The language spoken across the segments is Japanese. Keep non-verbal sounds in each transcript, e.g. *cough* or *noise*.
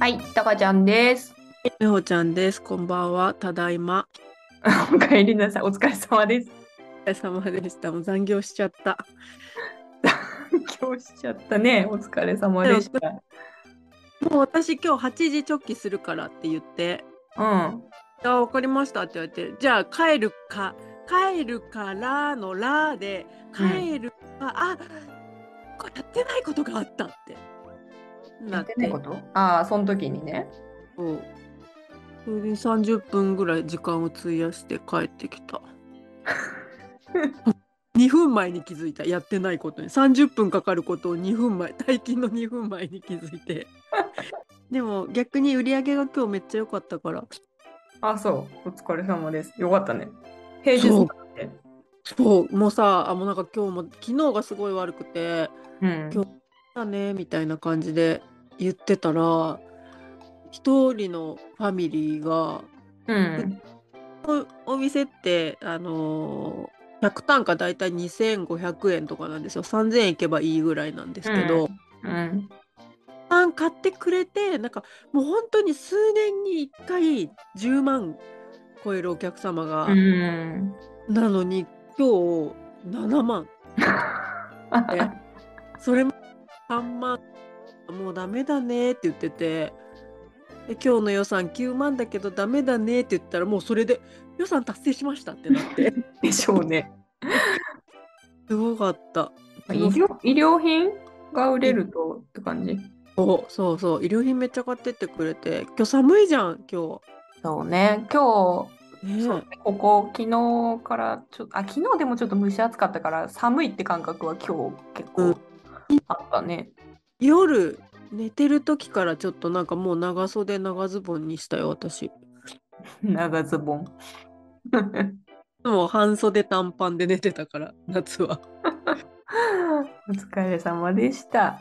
はい、たかちゃんです。みほちゃんです。こんばんは。ただいま。おかえりなさい。お疲れ様です。お疲れ様でした。もう残業しちゃった。今日しちゃったね。お疲れ様でした。もう私今日8時直帰するからって言って、うん。あ、わかりましたって言われて、じゃあ帰るか、帰るからのらで、帰るか、あ、これやってないことがあったって。なってこと？ああ、その時にね。そうそれで30分ぐらい時間を費やして帰ってきた。*laughs* 2分前に気づいたやってないことに30分かかることを2分前退勤の2分前に気づいて *laughs* でも逆に売り上げが今日めっちゃ良かったからあそう。お疲れ様です。よかったね。平日だって。そうもうさあもうなんか今日も昨日がすごい悪くてうん。今日だねみたいな感じで言ってたら一人のファミリーがうん。おお店ってあのー100単価だいたい2500円とかなんですよ3000円いけばいいぐらいなんですけど、うん。パン買ってくれてなんかもう本当に数年に1回10万超えるお客様が、うん。なのに今日7万 *laughs* でそれも3万もうダメだねって言っててで今日の予算9万だけどダメだねって言ったらもうそれで予算達成しましたってなってでしょうね。すごかった。医療医療品が売れるとって感じ？そうそうそう医療品めっちゃ買ってってくれて今日寒いじゃん今そうね。今日、日。ねそうねここ昨日からちょあ昨日でもちょっと蒸し暑かったから寒いって感覚は今日結構うんあったね。夜寝てる時からちょっとなんかもう長袖長ズボンにしたよ私 *laughs* 長ズボン。*laughs* もう半袖短パンで寝てたから夏は *laughs* お疲れ様でした。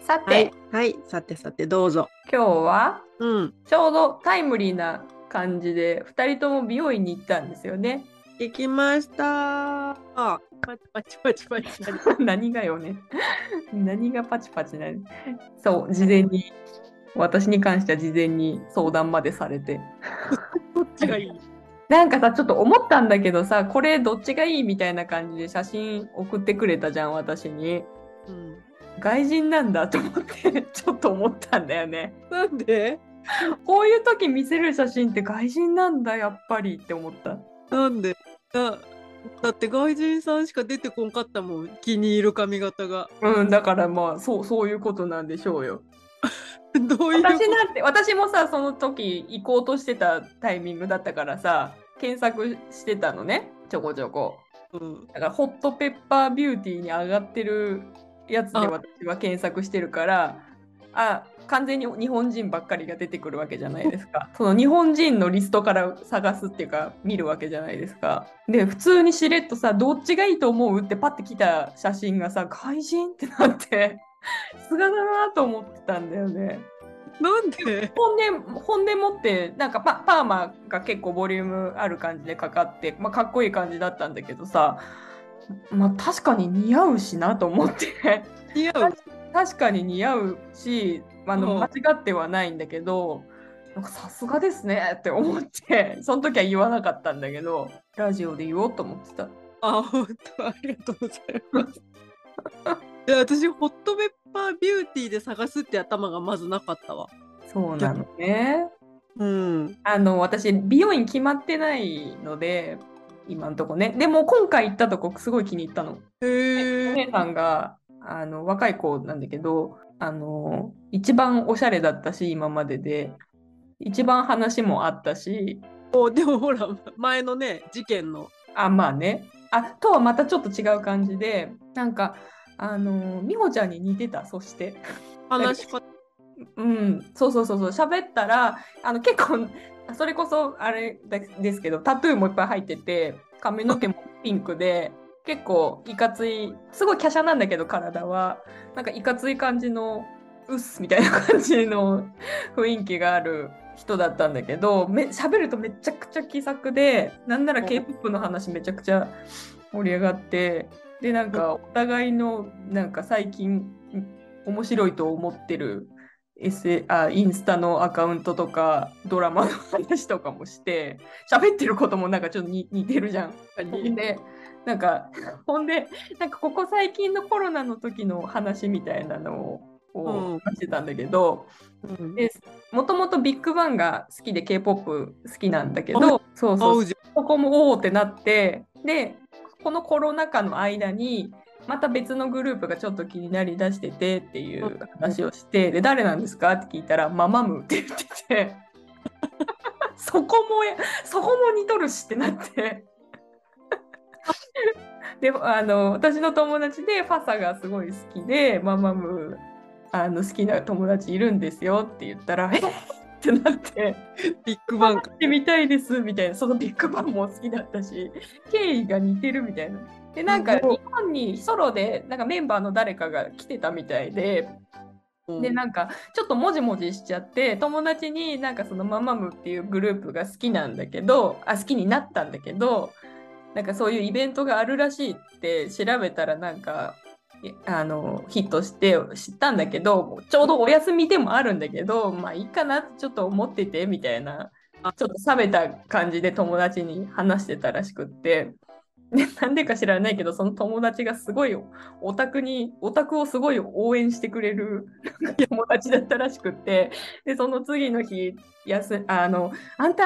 さて、はい、はい、さてさてどうぞ今日はうんちょうどタイムリーな感じで2人とも美容院に行ったんですよね。行きましたあパチパチパチパチパチ何がよね。何がパチパチなのそう、事前に、私に関しては事前に相談までされて。どっちがいい？なんかさ、ちょっと思ったんだけどさ、これどっちがいいみたいな感じで写真送ってくれたじゃん、私に。うん外人なんだと思って、ちょっと思ったんだよね。なんで？こういう時見せる写真って外人なんだ、やっぱりって思った。なんで？だだって外人さんしか出てこんかったもん。気に入る髪型が。うん、だからまあ、そう、そういうことなんでしょうよ。*laughs* どういう私なんて、私もさ、その時行こうとしてたタイミングだったからさ、検索してたのね、ちょこちょこ。うん。だから、ホットペッパービューティーに上がってるやつであ。私は検索してるから、あ、完全に日本人ばっかりが出てくるわけじゃないですか。*laughs* その日本人のリストから探すっていうか、見るわけじゃないですか。で、普通にしれっとさ、どっちがいいと思うってパッて来た写真がさ、外人ってなって、*laughs* すがだなと思ってたんだよね。なんで？本音本音持ってなんかパパーマが結構ボリュームある感じでかかって、まあ、かっこいい感じだったんだけどさ、まあ、確かに似合うしなと思って似合う？確かに似合うしあのうん間違ってはないんだけどなんかさすがですねって思ってその時は言わなかったんだけどラジオで言おうと思ってた。あ、本当ありがとうございます。*laughs* いや私ホットペッパービューティーで探すって頭がまずなかったわ。そうなのね。うん。あの私美容院決まってないので今んとこねでも今回行ったとこすごい気に入ったの。へおえ。姉さんがあの若い子なんだけどあの一番おしゃれだったし今までで。一番話もあったし。おでもほら前のね事件の。あまあね。あとはまたちょっと違う感じで。なんかあの美穂ちゃんに似てたそして。話し方。うん。そうそうそうそう。喋ったらあの結構それこそあれだですけどタトゥーもいっぱい入ってて髪の毛もピンクで結構いかついすごい華奢なんだけど体はなんかいかつい感じのうっすみたいな感じの雰囲気がある人だったんだけどめ喋るとめちゃくちゃ気さくでなんなら K-POP の話めちゃくちゃ盛り上がってでなんかお互いのなんか最近面白いと思ってる S、あインスタのアカウントとかドラマの話とかもして喋ってることもなんかちょっと似似てるじゃん。でなんかほんでなんかここ最近のコロナの時の話みたいなのを話してたんだけど、うん、もともとビッグバンが好きで K-POP 好きなんだけどそうそう。そこもおおってなってでこのコロナ禍の間にまた別のグループがちょっと気になりだしててっていう話をして、で誰なんですかって聞いたらママムって言ってて。*laughs* そこもそこも似とるしってなって *laughs* であの私の友達でファサがすごい好きでママムあの好きな友達いるんですよって言ったら *laughs* え？ってなって。ビッグバンってみたいですみたいな。そのビッグバンも好きだったし経緯が似てるみたいな。でなんか日本にソロでなんかメンバーの誰かが来てたみたいで。でなんかちょっともじもじしちゃって友達になんかそのママムっていうグループが好きなんだけどあ好きになったんだけどなんかそういうイベントがあるらしいって調べたらなんかあのヒットして知ったんだけどちょうどお休みでもあるんだけどまあいいかなってちょっと思っててみたいなちょっと冷めた感じで友達に話してたらしくって。で *laughs* なんでか知らないけどその友達がすごいオタクにオタクをすごい応援してくれる *laughs* 友達だったらしくってでその次の日やすあのあんた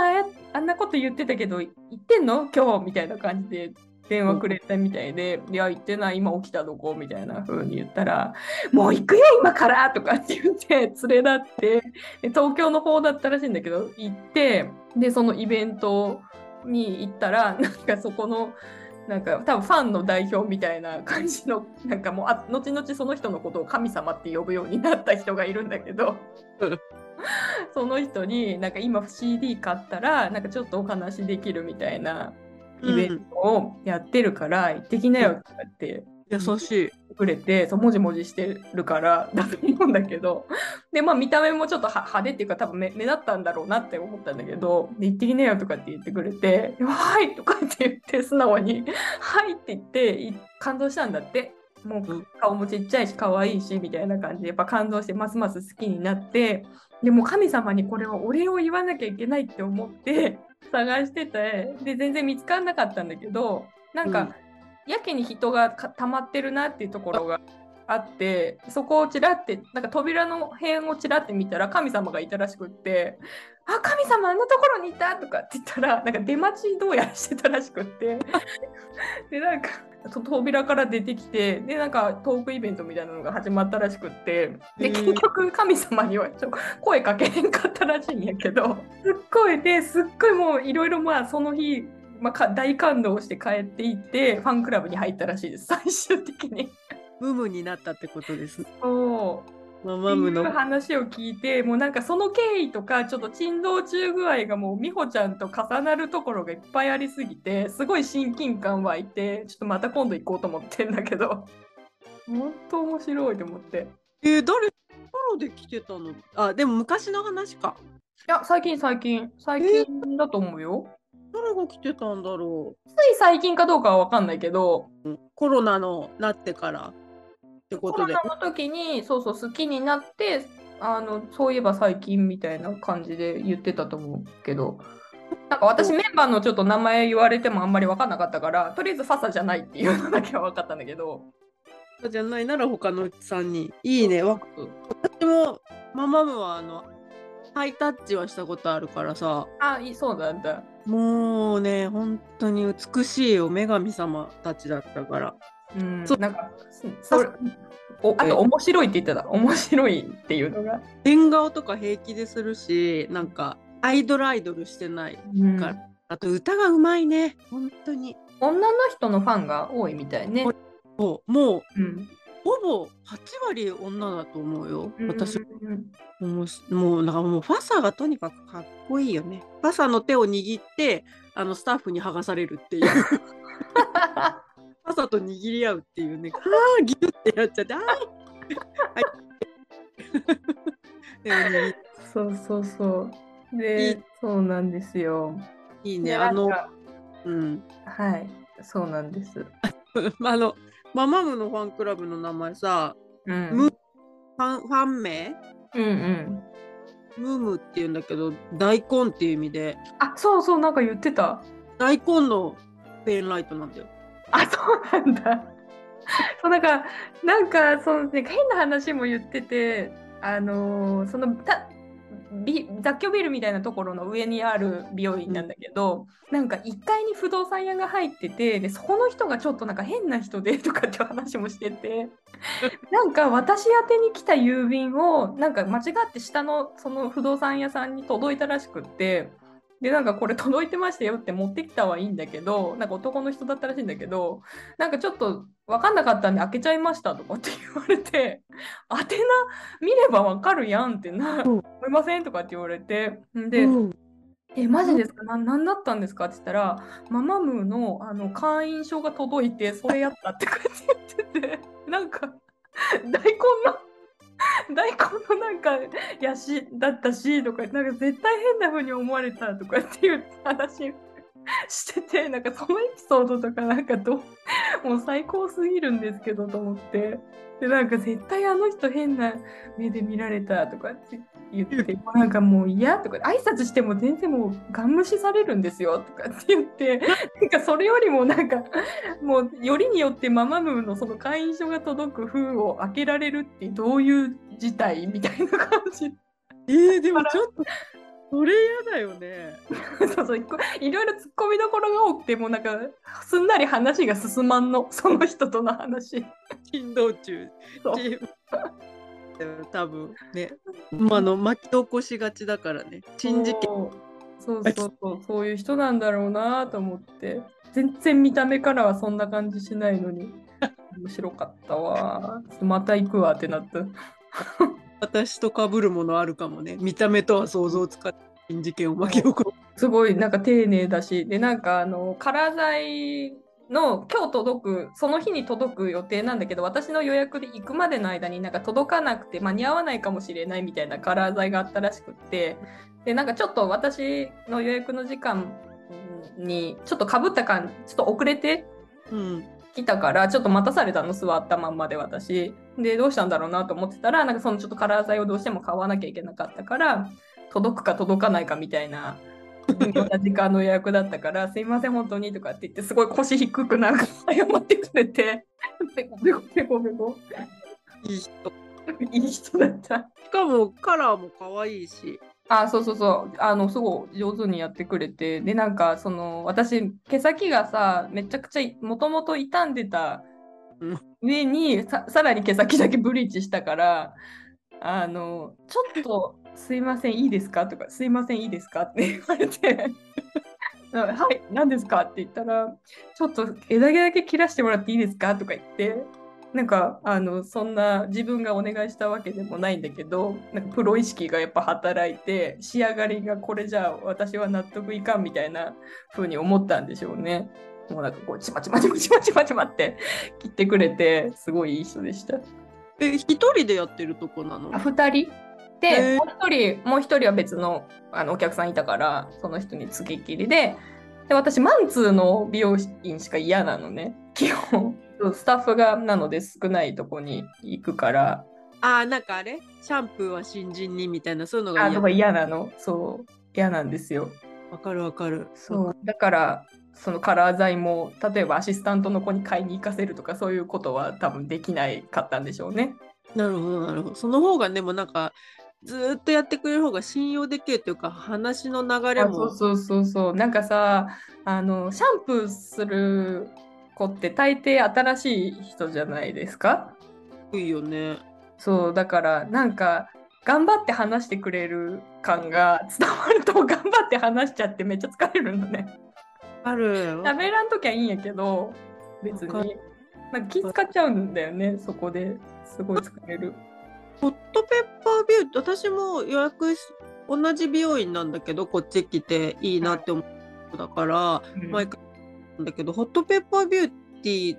あんなこと言ってたけど言ってんの？今日？みたいな感じで電話くれたみたいで、いや、行ってない、今起きたとこ？みたいな風に言ったら、もう行くよ、今から！とかって言って、連れ立って、で東京の方だったらしいんだけど、行って、で、そのイベントに行ったら、なんかそこの、なんか多分ファンの代表みたいな感じのなんかもうあ後々その人のことを神様って呼ぶようになった人がいるんだけど *laughs* その人になんか今 CD 買ったらなんかちょっとお話できるみたいなイベントをやってるから行ってきなよって言って。優しい。くれてそうもじもじしてるからだと思うんだけど。でまあ見た目もちょっと派手っていうか多分目目立ったんだろうなって思ったんだけど「で行ってきなよ」とかって言ってくれて「はい」とかって言って素直に「はい」って言って感動したんだって。もう顔もちっちゃいし可愛いしみたいな感じでやっぱ感動してますます好きになってでも神様にこれはお礼を言わなきゃいけないって思って探しててで全然見つからなかったんだけどなんか、やけに人が溜まってるなっていうところがあってそこをちらってなんか扉の辺をちらって見たら神様がいたらしくって「あ神様あんなところにいた!」とかって言ったらなんか出待ちどうやらしてたらしくって。*laughs* でなんか扉から出てきてでなんかトークイベントみたいなのが始まったらしくって。で結局神様にはちょ声かけへんかったらしいんやけど。すっごいですっごいもういろいろまあその日まあ、大感動して帰っていってファンクラブに入ったらしいです最終的に。ムムになったってことです。そうママムの話を聞いてもうなんかその経緯とかちょっと珍道中具合がもう美穂ちゃんと重なるところがいっぱいありすぎてすごい親近感湧いてちょっとまた今度行こうと思ってんだけど *laughs* 本当面白いと思って。えー、誰ローで来てたの？あでも昔の話か。いや最近最近最近だと思うよ。誰が来てたんだろう。つい最近かどうかは分かんないけどコロナのなってからってことで。コロナの時にそうそう好きになってあのそういえば最近みたいな感じで言ってたと思うけど。なんか私メンバーのちょっと名前言われてもあんまり分かんなかったからとりあえずファサじゃないっていうのだけは分かったんだけど。じゃないなら他の3人いいね。私もママムはあのハイタッチはしたことあるからさ。あそうなんだ。もうね本当に美しいお女神様たちだったから。うんなんかそれおあと面白いって言ってた面白いっていうのが。変顔とか平気でするしなんかアイドルアイドルしてないから、うん、あと歌がうまいね。本当に。女の人のファンが多いみたいね。もう、うん、ほぼ8割女だと思うよ、私。もう、もうなんかもうファサがとにかくかっこいいよね。ファサの手を握って、あのスタッフに剥がされるっていう。*laughs* ファサと握り合うっていうね、ああ、ギュッてやっちゃって、ああ、*laughs* はい。そうそうそう。で、いいそうなんですよ。いいね、あの、うん。はい、そうなんです。*laughs* あの、ママムのファンクラブの名前さ、うん、ファンファン名？うんうん。ムームっていうんだけど大根っていう意味であ、そうそう、なんか言ってた。大根のペンライトなんだよ。あ、そうなんだ。*laughs* そうなんか、なんか、そのね、変な話も言ってて、あのーそのたビ雑居ビルみたいなところの上にある美容院なんだけど、なんか1階に不動産屋が入っててでそこの人がちょっとなんか変な人でとかって話もしてて *laughs* なんか私宛てに来た郵便をなんか間違って下のその不動産屋さんに届いたらしくってでなんかこれ届いてましたよって持ってきたはいいんだけどなんか男の人だったらしいんだけどなんかちょっと分かんなかったんで開けちゃいましたとかって言われて宛名見れば分かるやんってな、うん思いませんとかって言われてで、うん。えマジですか？な何だったんですか？って言ったらママムーのあの会員証が届いてそれやったって感じ言っててなんか大根の *laughs* 大根のなんかヤシだったしとかなんか絶対変な風に思われたとかっていう話してて *laughs* なんかそのエピソードとかなんかどもう最高すぎるんですけどと思って。でなんか絶対あの人変な目で見られたとかって言ってもうなんかもう嫌とか挨拶しても全然もうガン無視されるんですよとかって言って *laughs* なんかそれよりもなんかもうよりによってママムーのその会員証が届く封を開けられるってどういう事態みたいな感じえー、でもちょっとそれ嫌だよね。*laughs* そうそういろいろ突っ込みどころが多くてもうなんかすんなり話が進まんのその人との話。*laughs* 珍道中そうチーム多分ね、まあ、あの巻き起こしがちだからね。珍事件。そう。そうそうそういう人なんだろうなと思って。全然見た目からはそんな感じしないのに。*laughs* 面白かったわ。また行くわってなった。*laughs* 私と被るものあるかもね。見た目とは想像つかない。珍事件を巻き起こす。ごいなんか丁寧だし。でなんかあのカラの今日届くその日に届く予定なんだけど私の予約で行くまでの間になんか届かなくて間に合わないかもしれないみたいなカラー剤があったらしくってでなんかちょっと私の予約の時間にちょっとかぶった感ちょっと遅れてうん。来たからちょっと待たされたの座ったまんまで私。でどうしたんだろうなと思ってたらなんかそのちょっとカラー剤をどうしても買わなきゃいけなかったから届くか届かないかみたいな微妙な時間の予約だったから「すいません本当に」とかって言ってすごい腰低くなんか謝ってくれてペコペコペコペコ。いい人。いい人だった。しかもカラーも可愛いし。あそうそうそう。あのすごい上手にやってくれて。でなんかその私毛先がさめちゃくちゃもともと傷んでたうん。上にささらに毛先だけブリーチしたからあのちょっと「すいませんいいですか?」とか「すいませんいいですか?」って言われて「*laughs* はい何ですか?」って言ったら「ちょっと枝毛だけ切らしてもらっていいですか?」とか言って。なんかあのそんな自分がお願いしたわけでもないんだけどなんかプロ意識がやっぱ働いて仕上がりがこれじゃあ私は納得いかんみたいな風に思ったんでしょうね。もうなんかこうちまちまちまちまちまちまって切ってくれてすごいいい人でした。え一人でやってるとこなの？あ2人？で、もう1人もう一人は別のあのお客さんいたからその人につきっきりでで私マンツーの美容院しか嫌なのね。基本。スタッフがなので少ないとこに行くから。あーなんかあれ？シャンプーは新人にみたいなそういうのが嫌あ嫌なの。そう。嫌なんですよ。わかるわかる。そう。だからそのカラー剤も例えばアシスタントの子に買いに行かせるとかそういうことは多分できないかったんでしょうね。なるほどなるほど。その方がでもなんかずーっとやってくれる方が信用できるというか話の流れあもそうそうそうそう。なんかさあのシャンプーする子って大抵新しい人じゃないですか？いいよね。そうだからなんか頑張って話してくれる感が伝わると *laughs* 頑張って話しちゃってめっちゃ疲れるのね。ある喋らんときはいいんやけど別に。なんか気使っちゃうんだよねそこで。すごい疲れる。ホットペッパービューティー私も予約し同じ美容院なんだけどこっち来ていいなって思うだからうん毎回なんだけどホットペッパービューティー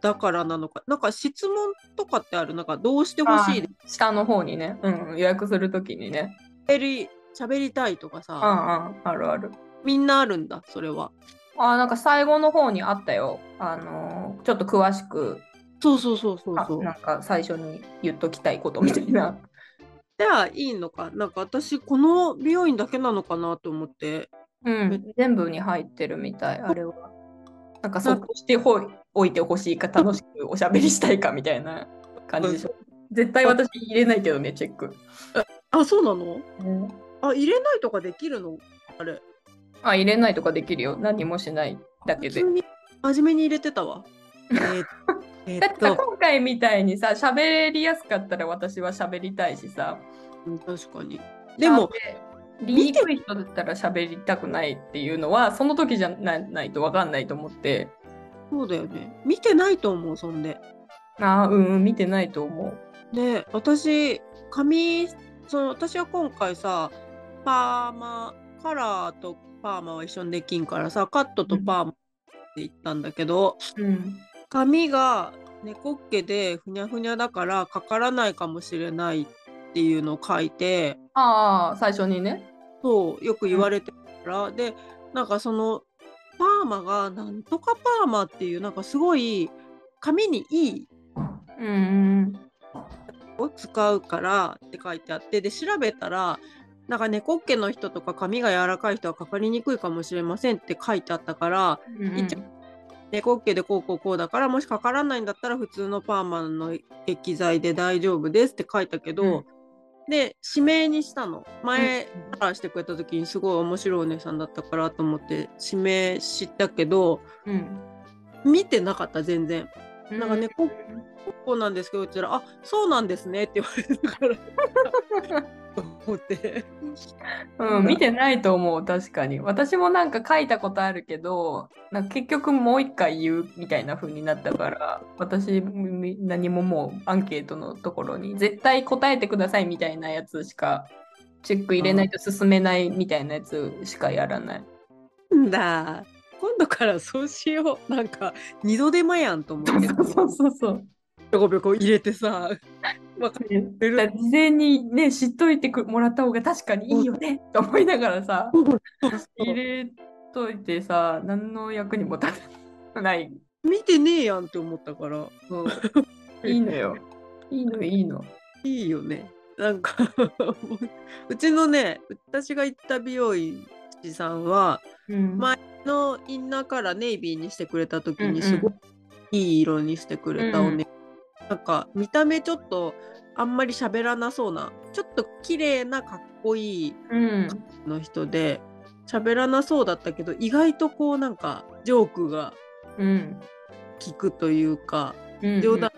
だからなのかなんか質問とかってある？なんかどうしてほしいあ下の方にね、うん、予約するときにね。喋り喋りたいとかさん、あるある。みんなあるんだそれはあなんか最後の方にあったよ。あのーちょっと詳しくそうそうそうそうそうあなんか最初に言っときたいことみたいな。*laughs* じゃあいいのか。なんか私、この美容院だけなのかなと思って。うん、全部に入ってるみたい、あれは。なんかそっとしてほいおいてほしいか、楽しくおしゃべりしたいかみたいな感じでしょ？絶対私入れないけどね、チェック。あ、そうなの？あ、入れないとかできるの？あれ。あ、入れないとかできるよ。何もしないだけで普通。に真面目に入れてたわ。えーえっと、ってさ今回みたいにさ、喋りやすかったら私は喋りたいしさ。うん確かに。でも、言いにくい人だったら喋りたくないっていうのは、その時じゃなないと分かんないと思って。そうだよね。見てないと思う、そんで。ああ、うん、うん、見てないと思う。で、私、髪、その私は今回さ、パーマ、カラーとパーマは一緒にできんからさ、カットとパーマって言ったんだけど、うん。髪が猫っ毛でふにゃふにゃだからかからないかもしれないっていうのを書いて、ああ、最初にね。そう、よく言われてるから、で、なんかその、パーマがなんとかパーマっていう、なんかすごい髪にいいうんうん。を使うからって書いてあって。で調べたらなんか猫っ毛の人とか髪が柔らかい人はかかりにくいかもしれませんって書いてあったからうんうん。一応猫っ毛でこうこうこうだからもしかからないんだったら普通のパーマの液剤で大丈夫ですって書いたけど、うんで指名にしたの前うんカラーしてくれた時にすごい面白いお姉さんだったからと思って指名したけどうん。見てなかった全然。なんかねここうなんですけどうちら「あそうなんですね」って言われたからと思ってうん、見てないと思う、確かに。私もなんか書いたことあるけど、なんか結局もう一回言うみたいな風になったから、私み何ももうアンケートのところに絶対答えてくださいみたいなやつしか、チェック入れないと進めないみたいなやつしかやらない。んだ今度からそうしようなんか二度手間やんと思ってそうそうそう。ぴょこぴょこ入れてさ *laughs* わかねだから事前にね、知っといてくもらった方が確かにいいよねと思いながらさ、入れといてさ、何の役にも立たない。見てねえやんって思ったから。*laughs* いいのよ。いいの、いいの。いいよね。なんか *laughs* うちのね私が行った美容師さんはうん。前のインナーカラーネイビーにしてくれた時にすごいいい色にしてくれたおね、なんか見た目ちょっとあんまり喋らなそうなちょっと綺麗なかっこいいうん。の人で喋らなそうだったけど意外とこうなんかジョークがうん。効くというかうん冗談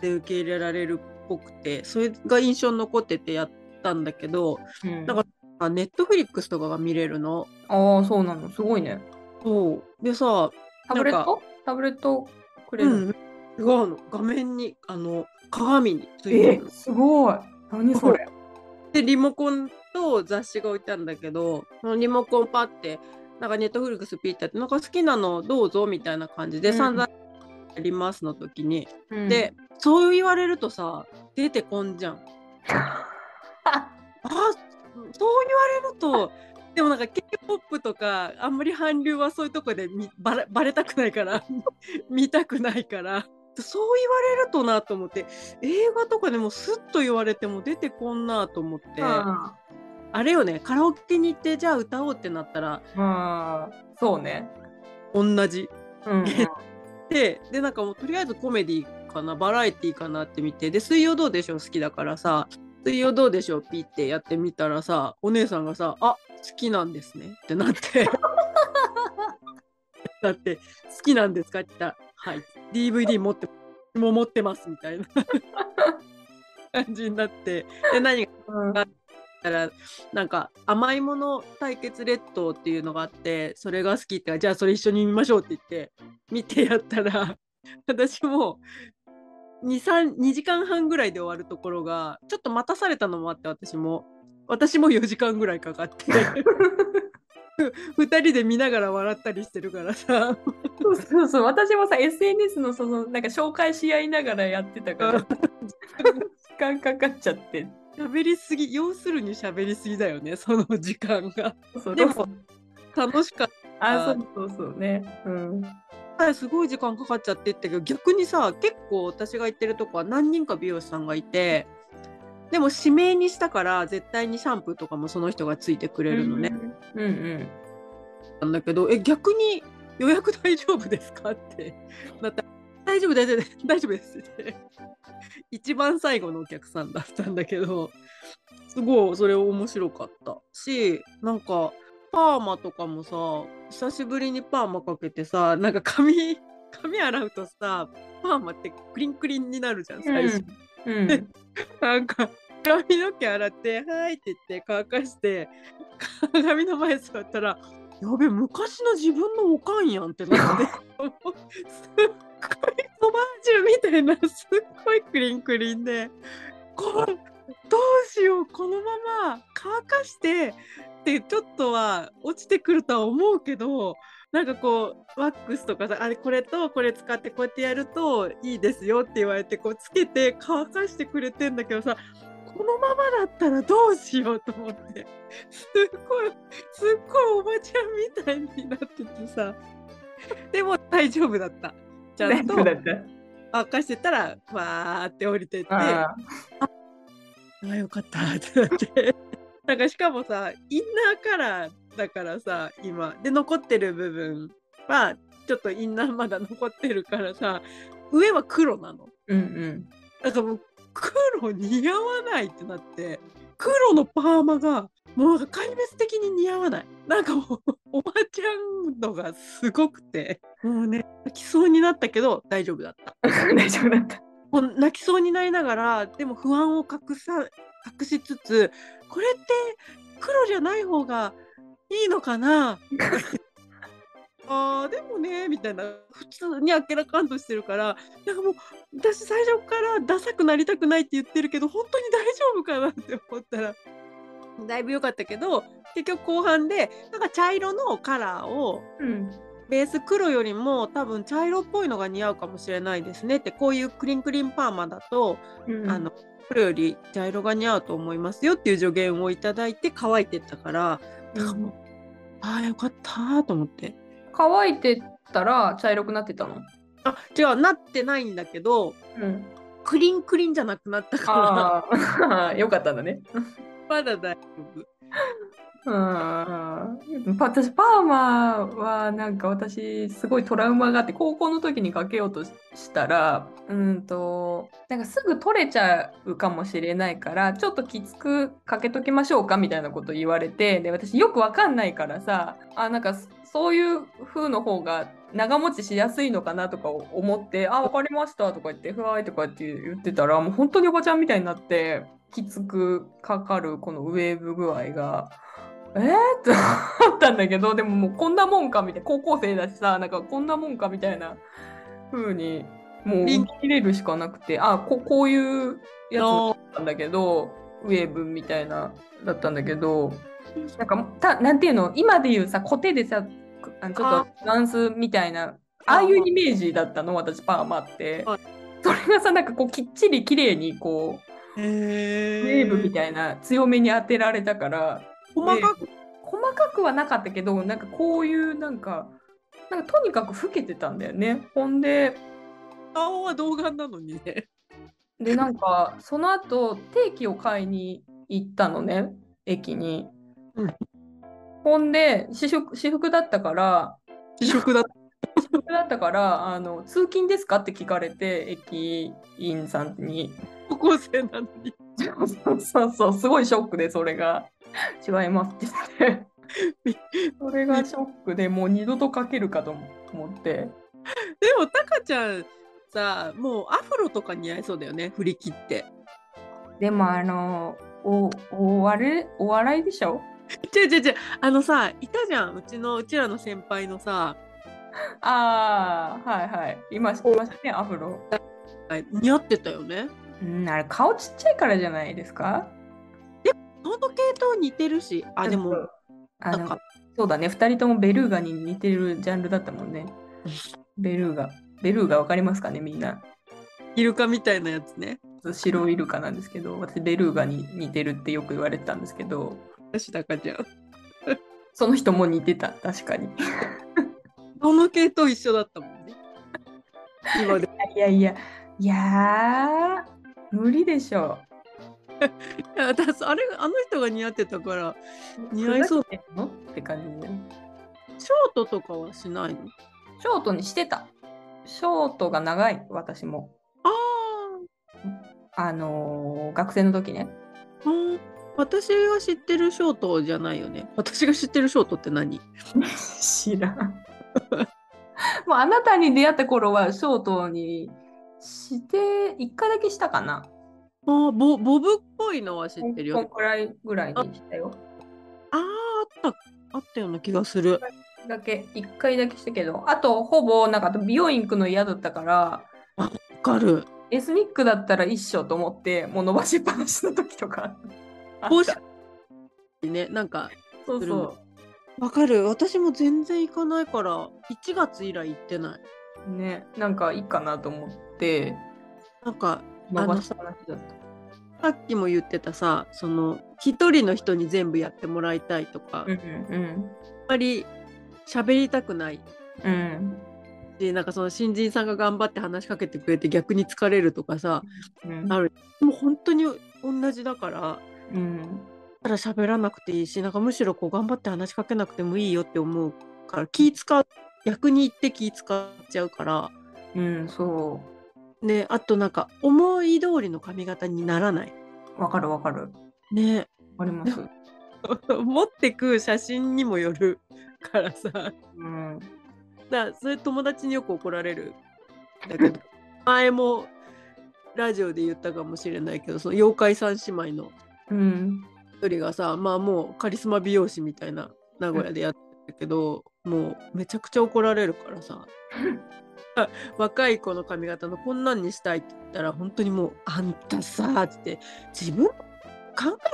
で受け入れられるっぽくてそれが印象に残っててやったんだけどうんなんかあネットフリックスとかが見れるの？ああ、そうなの。すごいね。そうでさタブレット？タブレット？くれる、うん、違うの。画面にあの鏡についてえるの。すごい。何それ。でリモコンと雑誌が置いてあるんだけどそのリモコンパってなんかネットフリックスピッてやってなんか好きなのどうぞみたいな感じでうん。散々やりますの時に、うん。で、そう言われるとさ出てこんじゃん。*laughs* あそう言われるとでもなんか K-POP とかあんまり韓流はそういうとこで見バレバレたくないから *laughs* 見たくないからそう言われるとなと思って映画とかでもスッと言われても出てこんなと思って、ああれよねカラオケに行ってじゃあ歌おうってなったらあ、そうね。同じ。うん、*laughs* ででなんかもうとりあえずコメディかなバラエティかなって見てで「水曜どうでしょう」好きだからさ「水曜どうでしょう」ピってやってみたらさお姉さんがさ「あ好きなんですね」ってなって。*laughs* だって「好きなんですか?」って言ったら「はい。DVD 持ってもう持ってます」みたいな。*laughs* 感じになって。で何がうん。たらなんか甘いもの対決列島っていうのがあってそれが好きってじゃあそれ一緒に見ましょうって言って見てやったら *laughs* 私も 2, 2時間半ぐらいで終わるところがちょっと待たされたのもあって私も。私も4時間ぐらいかかって *laughs* *laughs* 2人で見ながら笑ったりしてるからさそうそうそう。私もさ、SNS のその、なんか紹介し合いながらやってたから、時間かかっちゃって。喋りすぎ要するに喋りすぎだよねその時間がでも楽しかったあ、そうそうそうね。うん。はい、すごい時間かかっちゃってってけど逆にさ結構私が行ってるとこは何人か美容師さんがいてでも指名にしたから絶対にシャンプーとかもその人がついてくれるのね。うんうん。なんだけどえ逆に予約大丈夫ですかって *laughs* なったら大丈夫大丈夫 *laughs* 大丈夫ですって *laughs* 一番最後のお客さんだったんだけどすごいそれ面白かったしなんかパーマとかもさ久しぶりにパーマかけてさなんか髪髪洗うとさパーマってクリンクリンになるじゃん最初。うん。なんか髪の毛洗って「はい」って言って乾かして鏡の前座ったら「やべ昔の自分のおかんやん」ってなって *laughs* すっごいソバージュみたいなすっごいクリンクリンで。これどうしようこのまま乾かしてってちょっとは落ちてくるとは思うけどなんかこうワックスとかさあれこれとこれ使ってこうやってやるといいですよって言われてこうつけて乾かしてくれてんだけどさこのままだったらどうしようと思って。すっごいすっごいおばちゃんみたいになっててさ。でも大丈夫だった。ちゃんと大丈夫だった。乾かしてたらわーって降りてって。ああよかった。ってなって。なんかしかもさインナーカラーだからさ今。で残ってる部分はちょっとインナーまだ残ってるからさ上は黒なの。うんうん。なんかもう黒似合わないってなって黒のパーマがもうなんか壊滅的に似合わない。なんかもうおばちゃんのがすごくてもうね泣きそうになったけど大丈夫だった。*laughs* 大丈夫だった。もう泣きそうになりながらでも不安を隠さ隠しつつこれって黒じゃない方がいいのかな？あーでもねみたいな。普通にあっけらかんとしてるから。なんかもう私最初からダサくなりたくないって言ってるけど本当に大丈夫かなって思ったら。だいぶ良かったけど結局後半でなんか茶色のカラーをうん。ベース黒よりも多分茶色っぽいのが似合うかもしれないですねって。こういうクリンクリンパーマだと、うんあの黒より茶色が似合うと思いますよっていう助言をいただいて乾いてったから、なんかもうああよかったーと思って乾いてたら茶色くなってたの？あ違うなってないんだけどうん。クリンクリンじゃなくなったかああ、*laughs* よかったんだね。ら *laughs* まだ大丈夫うん。私、パーマはなんか私、すごいトラウマがあって、高校の時にかけようとしたら、うんと、なんかすぐ取れちゃうかもしれないから、ちょっときつくかけときましょうかみたいなこと言われて、で、私よくわかんないからさ、あ、なんかそういう風の方が長持ちしやすいのかなとか思って、あ、わかりましたとか言って、ふわーいとかって言ってたら、もう本当におばちゃんみたいになって、きつくかかるこのウェーブ具合が、えー？って思ったんだけど、でももうこんなもんかみたいな、高校生だしさ、なんかこんなもんかみたいな風に、もう受け入れるしかなくて、あ、ここういうやつだったんだけど、ウェーブみたいな、だったんだけど、なんかた、なんていうの、今で言うさ、コテでさ、ちょっとダンスみたいな、あ。あいうイメージだったの、私、パーマって。はい。それがさ、なんかこう、きっちり綺麗にこう、へウえェーブみたいな強めに当てられたから、細かく。細かくはなかったけど、なんかこういうなんか、なんかとにかく老けてたんだよね。ほんで、顔は童顔なのにね。で、なんかその後定期を買いに行ったのね、駅に。うんほんで、私服私服だったから、試食だった私服だったから、あの通勤ですかって聞かれて、駅員さんに。高校生なのにそうそうそう、すごいショックで、それが。違いますって言って。それがショックでもう二度とかけるかと思って。でもタカちゃんさもうアフロとか似合いそうだよね振り切ってでもあの、お、お笑い、お笑いでしょ？*laughs* 違う違う違う。あのさいたじゃん。うちのうちらの先輩のさ。ああ、はいはい。今、いましたね、アフロ。似合ってたよね。うん、あれ、顔ちっちゃいからじゃないですか？顔の系統似てるし。あでもあのそうだね、二人ともベルーガに似てるジャンルだったもんね。*laughs* ベルーガ。ベルーガわかりますかね、みんな？イルカみたいなやつね。白イルカなんですけど、私、ベルーガに似てるってよく言われてたんですけど、私タカちゃんその人も似てた、確かに。顔の系統一緒だったもんね *laughs* 今でいやいや、いやー、無理でしょいや私あれあの人が似合ってたから似合いそうてんの？って感じで。ショートとかはしないの？ショートにしてた。ショートが長い、私も。ああのー学生の時ね。私が知ってるショートじゃないよね？私が知ってるショートって何？知らん。*laughs* もうあなたに出会った頃はショートにして、1回だけしたかな。あーボボブっぽいのは知ってるよ。こんくらいぐらいにしたよ。あーあったあったような気がする。だけ、1回だけしたけど、あとほぼなんか美容院行くの嫌だったから、わかる。エスニックだったら一緒と思って、もう伸ばしっぱなしの時とかあった。帽子ねなんかそうそわかる私も全然行かないから1月以来行ってないうね、なんかいいかなと思って、なんか伸ばしっぱなしだっさた。っきも言ってたさその一人の人に全部やってもらいたいとか、うんあんまり喋りたくないうん。うん。しなんかその新人さんが頑張って話しかけてくれて逆に疲れるとかさうん。あるもう本当に同じだからうん。ただ喋らなくていいしなんかむしろこう頑張って話しかけなくてもいいよって思うから気使う逆に言って気使っちゃうからうん、そねあとなんか思い通りの髪型にならない。う。わかるわかる。ねあります。*laughs* 持ってく写真にもよるからさだかうん。らそれ友達によく怒られるだけど *laughs* 前もラジオで言ったかもしれないけどその妖怪三姉妹のうん。一人がさまあもうカリスマ美容師みたいな名古屋でやってるけど、もうめちゃくちゃ怒られるからさ *laughs* 若い子の髪型のこんなんにしたいって言ったら本当にもう「あんたさ」って自分考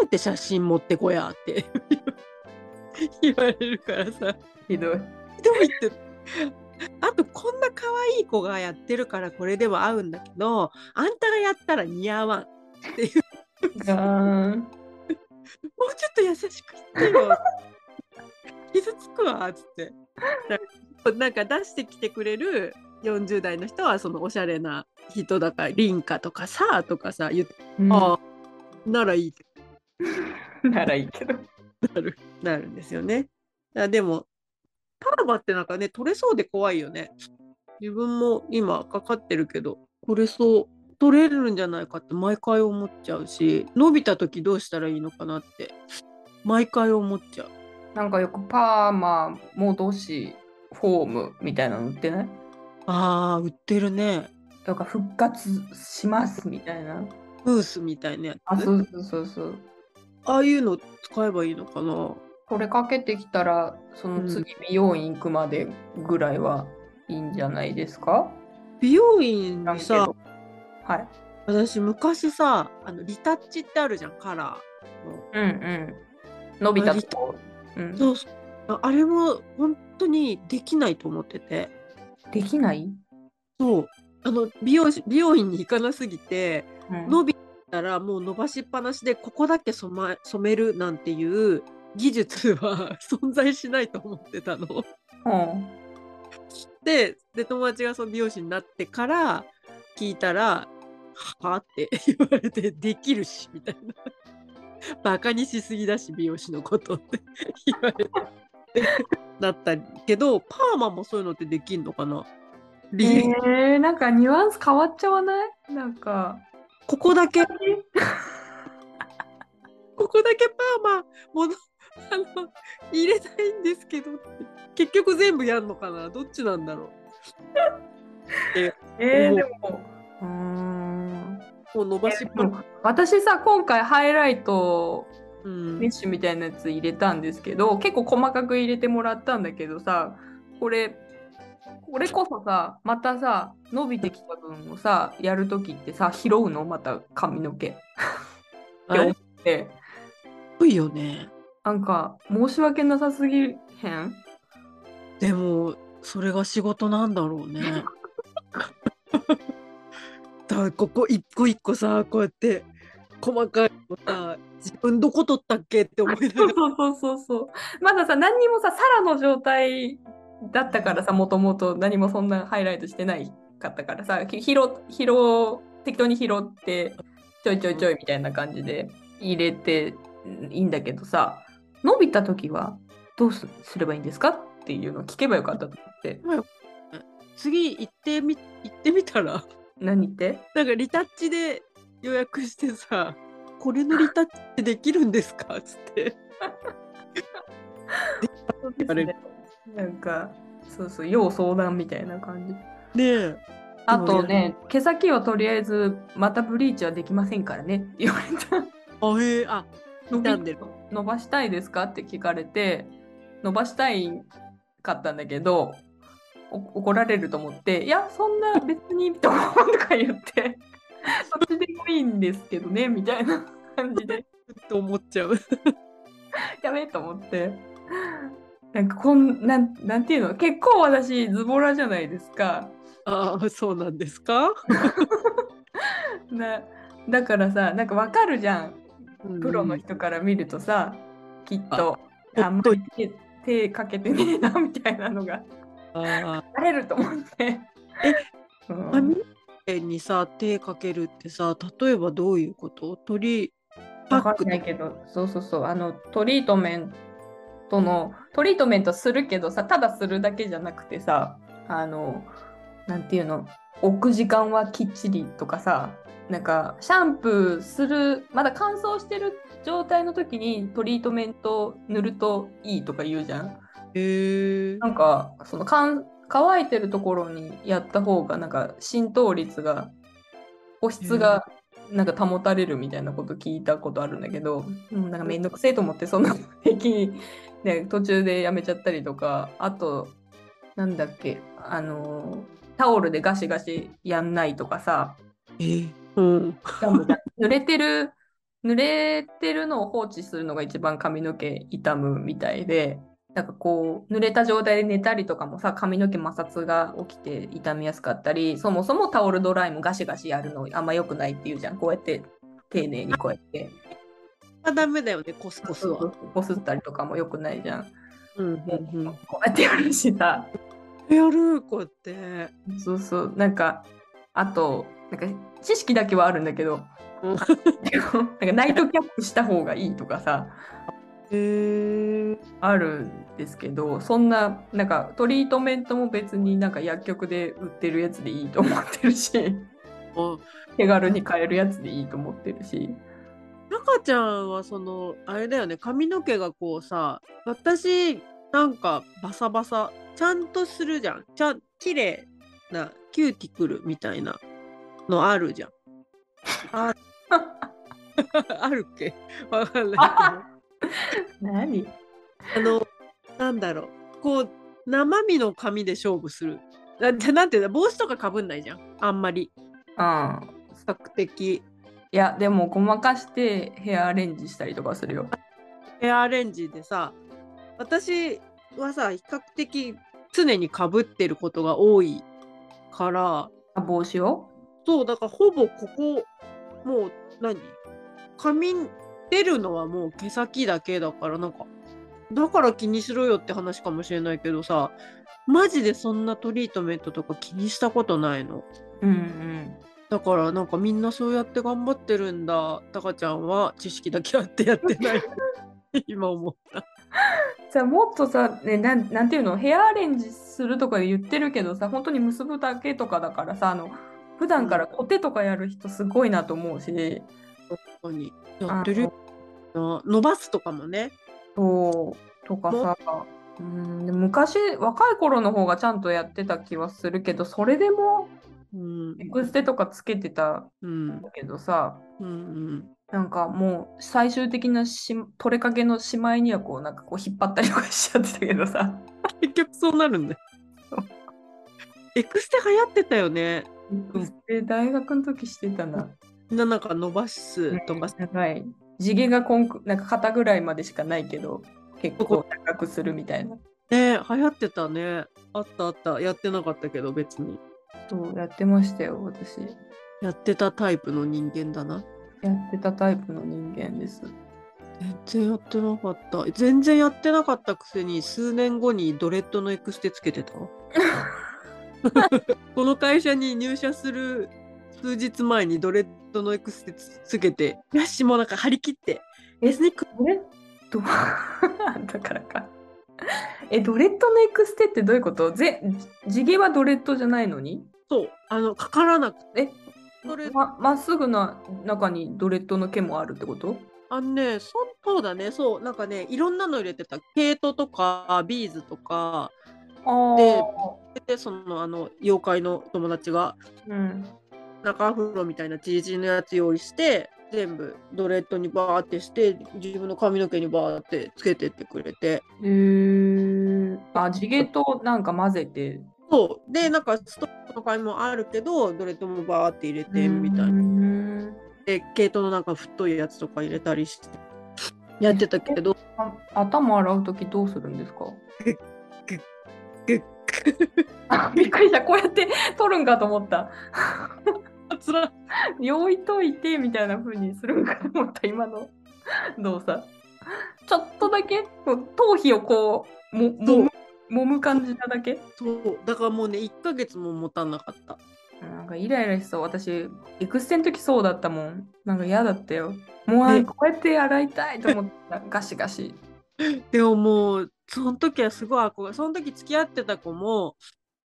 えて写真持ってこやって *laughs* 言われるからさひどい。ひどいって。あとこんな可愛い子がやってるからこれでは合うんだけどあんたがやったら似合わんっていうガーン。もうちょっと優しく言ってよ。*laughs* 傷つくわっつって。な *laughs* なんか出してきてくれる40代の人はそのおしゃれな人だから凛花とかさとかさ言って、ああならいいけならいいけど。*laughs* どなるなるんですよね。あでもパーマってなんかね取れそうで怖いよね。自分も今かかってるけど取れそう取れるんじゃないかって毎回思っちゃうし伸びた時どうしたらいいのかなって毎回思っちゃう。なんかよくパーマ戻しフォームみたいなの売ってない？あー売ってるね。とか復活しますみたいな？ムースみたいなやつ？あ、そうそうそうそう。ああいうの使えばいいのかな。これかけてきたら、その次美容院行くまでぐらいはいいんじゃないですか？美容院にさどはい。私昔さあのリタッチってあるじゃんカラーの。うんうん。伸びたとこ。うん、そうそう。ああれも本当にできないと思ってて。できない、そう。あの美容師美容院に行かなすぎてうん。伸びたらもう伸ばしっぱなしでここだけ染,、ま、染めるなんていう技術は *laughs* 存在しないと思ってたの。うん。でで友達がその美容師になってから聞いたら「はあ?」って *laughs* 言われて「できるし」みたいな「バカにしすぎだし美容師のこと」って *laughs* 言われて。なったけどパーマもそういうのってできんのかな。リえー、なんかニュアンス変わっちゃわない？なんか。ここだけ。*laughs* ここだけパーマものあの入れたいんですけど結局全部やんのかな。どっちなんだろう。えー、でも。うーん。もう伸ばしっぱ私さ今回ハイライトうん。メッシュみたいなやつ入れたんですけど結構細かく入れてもらったんだけどさこれこれこそさまたさ伸びてきた分をさやるときってさ拾うの？また髪の毛。って思って。ぽいよね。なんか申し訳なさすぎへん？でもそれが仕事なんだろうね *laughs* ここ一個一個さこうやって細かいのさ自分どこ取ったっけって思いながら。そうそうそうそうまださ何にもさサラの状態だったからさもともと何もそんなハイライトしてないかったからさき拾拾適当に拾ってちちょいちょいちょいみたいな感じで入れていいんだけどさ、伸びた時はどうすすればいいんですかっていうのを聞けばよかったと思って。次行ってみ行ってみたら？何って？なんかリタッチで予約してさ *laughs* これのリタッチってできるんですか？つって。あれなんか、そうそう、要相談みたいな感じ。ねえ。あとね、毛先はとりあえず、またブリーチはできませんからね。って言われた。あへえ。あ伸傷んでる伸ばしたいですか？って聞かれて、伸ばしたいかったんだけど、お怒られると思って、いや、そんな別にとか言って、そっちでもいいんですけどね、みたいな感じで、と思っちゃう。*laughs* やべえと思って。なんかこんなんなんていうの？結構私ズボラじゃないですか。ああそうなんですか？*laughs* なだからさなんかわかるじゃん。プロの人から見るとさ、きっと。ああんまり手手かけてねえなみたいなのがあバレると思って。うん。にさ手かけるってさ例えばどういうこと？鳥パックんないけど、そうそうそう、あのトリートメントの、トリートメントするけどさ、ただするだけじゃなくてさ、あの、なんていうの、置く時間はきっちりとかさ、なんかシャンプーする、まだ乾燥してる状態の時にトリートメント塗るといいとか言うじゃん。へえなんか、その乾乾いてるところにやった方が、なんか浸透率が、保湿がなんか保たれるみたいなこと聞いたことあるんだけど、うん、なんかめんどくせえと思って、そんな平気に、ね、途中でやめちゃったりとか、あと、なんだっけ、あの、タオルでガシガシやんないとかさ、えー。うん。濡れてる、濡れてるのを放置するのが一番髪の毛傷むみたいで、なんかこう、濡れた状態で寝たりとかもさ、髪の毛摩擦が起きて傷みやすかったり、そもそもタオルドライもガシガシやるのあんま良くないっていうじゃん。こうやって丁寧にこうやって。あダメだよねコスコスはこすったりとかも良くないじゃん。うんうんうんこうやってやるしさ。やるこうやってそうそう。なんか、あと、なんか知識だけはあるんだけど、うん *laughs* なんかナイトキャップした方がいいとかさ、あるんですけど、そんな、なんかトリートメントも別になんか薬局で売ってるやつでいいと思ってるし、手軽に買えるやつでいいと思ってるし。中ちゃんはそのあれだよね髪の毛がこうさ私なんかバサバサちゃんとするじゃん。ちゃん綺麗なキューティクルみたいなのあるじゃん。あ *laughs* あるっけ？わかんない *laughs* 何？あのなんだろう。こう生身の髪で勝負する。ななんていうんだ？帽子とかかぶんないじゃん。あんまり。うん。比較的。いや、でもごまかしてヘアアレンジしたりとかするよ。ヘアアレンジでさ私はさ比較的常にかぶってることが多いから。あ帽子を？そうだからほぼここもう何？髪出るのはもう毛先だけだからなんかだから気にしろよって話かもしれないけどさマジでそんなトリートメントとか気にしたことないの？うんうん。だからなんかみんなそうやって頑張ってるんだ。タカちゃんは知識だけあってやってない。*laughs* 今思った。じゃあもっとさ、ね、なんなんていうの？ヘアアレンジするとか言ってるけどさ本当に結ぶだけとかだからさあの普段からコテとかやる人すごいなと思うし、確かにやってる。よな伸ばすとかもね。そう。とかさ。うん。で昔若い頃の方がちゃんとやってた気はするけどそれでもうん。エクステとかつけてたうん。けどさうんうん。なんかもう最終的なし取れかけのしまいにはこうなんかこう引っ張ったりとかしちゃってたけどさ。結局そうなるんだよ。エクステ流行ってたよね。エクステ大学の時してたな。ななんか伸ばすとか、はい。地毛がこんくなんか肩ぐらいまでしかないけど結構高くするみたいな。ね流行ってたねあったあったやってなかったけど別にそうやってましたよ私。やってたタイプの人間だなやってたタイプの人間です。全然やってなかった全然やってなかったくせに数年後にドレッドのエクステつけてた？わ *laughs* この会社に入社する数日前にドレッドのエクステつつけて、よし、もうなんか張り切って、エスニックドレッドだからか。え、ドレッドのエクステってどういうこと？ぜ地毛はドレッドじゃないのに？そう、あの、かからなくて、えそれ、ままっすぐな中にドレッドの毛もあるってこと？あのね、そそうだね、そう、なんかね、いろんなの入れてた。毛糸とか、ビーズとか、で、その、あの、妖怪の友達が、うん。なんかアフロみたいなチリチリのやつ用意して、全部ドレッドにバーってして、自分の髪の毛にバーってつけてってくれて。へーあ、地毛となんか混ぜて。そう。で、なんかストップの髪もあるけど、ドレッドもバーって入れて、みたいな。な。で、毛糸のなんか太いやつとか入れたりして、やってたけど、あ頭洗うときどうするんですか？*laughs* びっくりした。こうやって取るんかと思った。つら置いといてみたいな風にするんかと思った、今の動作。ちょっとだけ頭皮をこうももむ揉む感じなだけ？そう。だからもうね、1ヶ月も持たなかった。なんかイライラしそう。私、エクステの時そうだったもん。なんか嫌だったよ。もうこうやって洗いたいと思った。ガシガシ。でももう、その時はすごい憧れ、その時付き合ってた子も、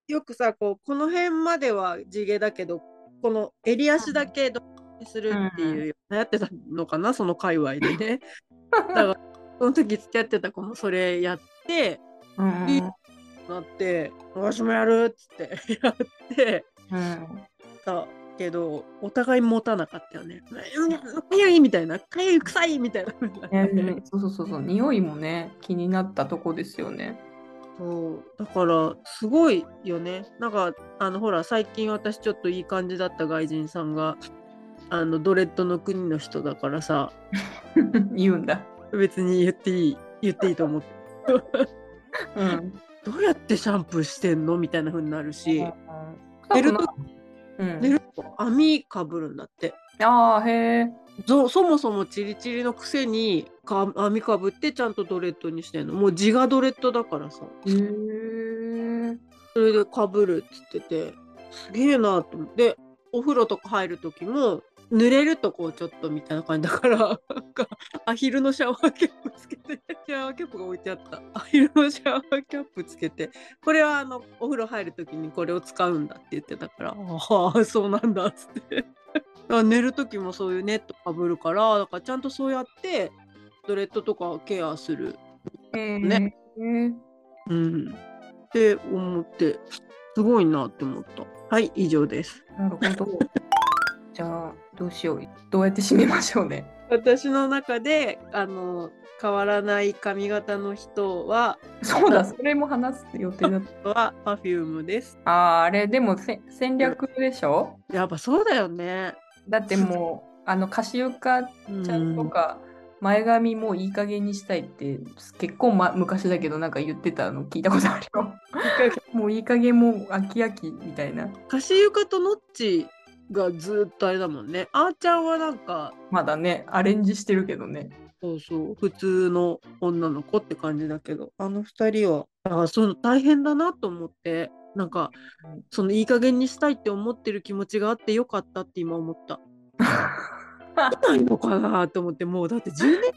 よくさ、こう、この辺までは地毛だけど、この襟足だけどにするっていう、流行ってたのかな、その界隈でね。*laughs* だから、その時付き合ってた子もそれやって、うんいいなって、私もやるっつって *laughs* やってうん。たけど、お互い持たなかったよね。*laughs* うん。かゆいみたいな、かゆい臭いみたいな。そうそうそうそう。匂いもね、気になったとこですよね。そう。だからすごいよね。なんかあのほら最近私ちょっといい感じだった外人さんがあのドレッドの国の人だからさ。*laughs* 言うんだ。別に言っていい。言っていいと思ってうん。*laughs* どうやってシャンプーしてんの？みたいな風になるし。寝寝る。とうん、寝ると網かぶるんだって。ああ、へえ。そそもそもチリチリのくせにか網かぶってちゃんとドレッドにしてんの。もう地がドレッドだからさ。へえ。それでかぶるっつってて。すげえなと思って。お風呂とか入る時も濡れるとこうちょっとみたいな感じだからなんかアヒルのシャワーキャップつけてシャワーキャップが置いてあったアヒルのシャワーキャップつけてこれはあのお風呂入る時にこれを使うんだって言ってたからああそうなんだっつって *laughs* 寝る時もそういうネットかぶるからだからちゃんとそうやってドレッドとかケアするへえ。ねね。うんって思ってすごいなって思ったはい以上ですなるほど。じゃあ、どうしよう。どうやって締めましょうね。私の中であの変わらない髪型の人はそうだ、それも話す予定だった。は Perfume ですああ、あれ、でもせ戦略でしょ？やっぱそうだよねだってもう、あの、カシオカちゃんとか、前髪もういい加減にしたいって、結構、ま、昔だけどなんか言ってたの聞いたことあるよ。もういい加減もう飽き飽きみたいな。カシユカとノッチがずっとあれだもんね。あーちゃんはなんかまだね、アレンジしてるけどね。そうそう普通の女の子って感じだけど。あの二人はだからその大変だなと思って。なんかそのいい加減にしたいって思ってる気持ちがあってよかったって今思った。*laughs* ないのかなと思ってもうだって10年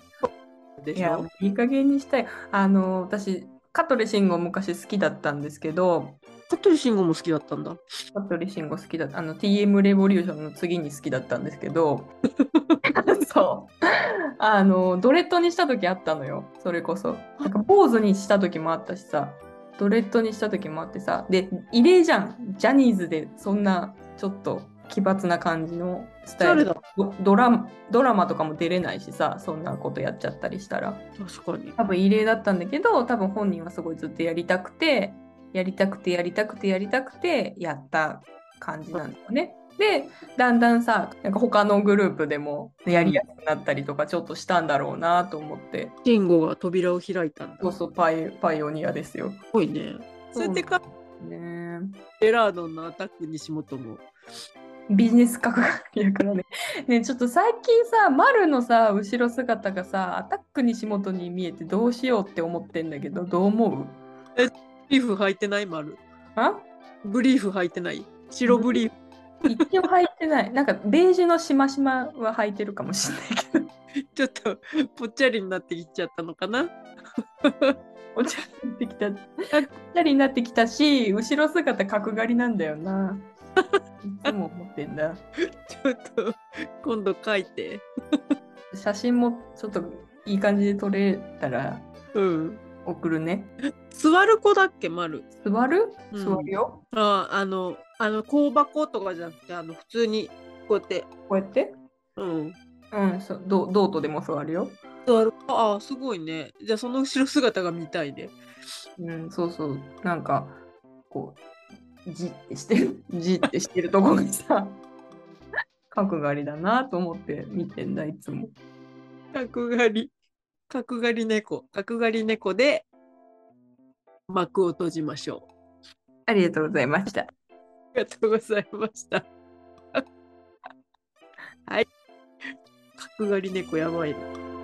でいやしょ、いい加減にしたい。あの、私、香取慎吾昔好きだったんですけど、香取慎吾も好きだったんだ香取慎吾好きだ。あの、TM レボリューションの次に好きだったんですけど、*laughs* そう。あの、ドレッドにした時あったのよ。それこそ。なんか、坊主にした時もあったしさ、ドレッドにした時もあってさ、で、異例じゃん。ジャニーズでそんな、ちょっと奇抜な感じのスタイルドドラマ。ドラマとかも出れないしさ、そんなことやっちゃったりしたら。確かに多分異例だったんだけど多分本人はすごいずっとやりたくてやりたくてやりたくてやりたくてやった感じなんだよね。でだんだんさなんか他のグループでもやりやすくなったりとかちょっとしたんだろうなと思って慎吾が扉を開いたんだすそうそうパイパイオニアですよ。ごいねそそううやってかねエラードンのアタック西本もビジネス格学やからね。ねちょっと最近さ丸のさ後ろ姿がさアタック西本に見えてどうしようって思ってんだけどどう思う？ブリーフ履いてない丸あ？ブリーフ履いてない？白ブリーフ一応履いてない。なんかベージュのしましまは履いてるかもしれないけど。ちょっとぽっちゃりになってきちゃったのかな？お茶になってきた。ぽっちゃりになってきたし、後ろ姿角刈りなんだよな。いつも思ってんだ。ちょっと今度書いて。写真もちょっといい感じで撮れたらうん。送るね。座る子だっけ、まる。座る？うん座るよ。ああの、あの、香箱とかじゃなくて、あの、普通にこうやって。こうやって？うん。うん、そうどうどうとでも座るよ。座るああ、すごいね。じゃあその後ろ姿が見たいね。うん、そうそう。なんか、こう、じってしてる、*laughs* じってしてるとこがさ、*laughs* 角刈りだなと思って見てんだ、いつも。角刈り。角刈り猫。角刈り猫で幕を閉じましょう。ありがとうございました。ありがとうございました。*laughs* はい。角刈り猫やばいな。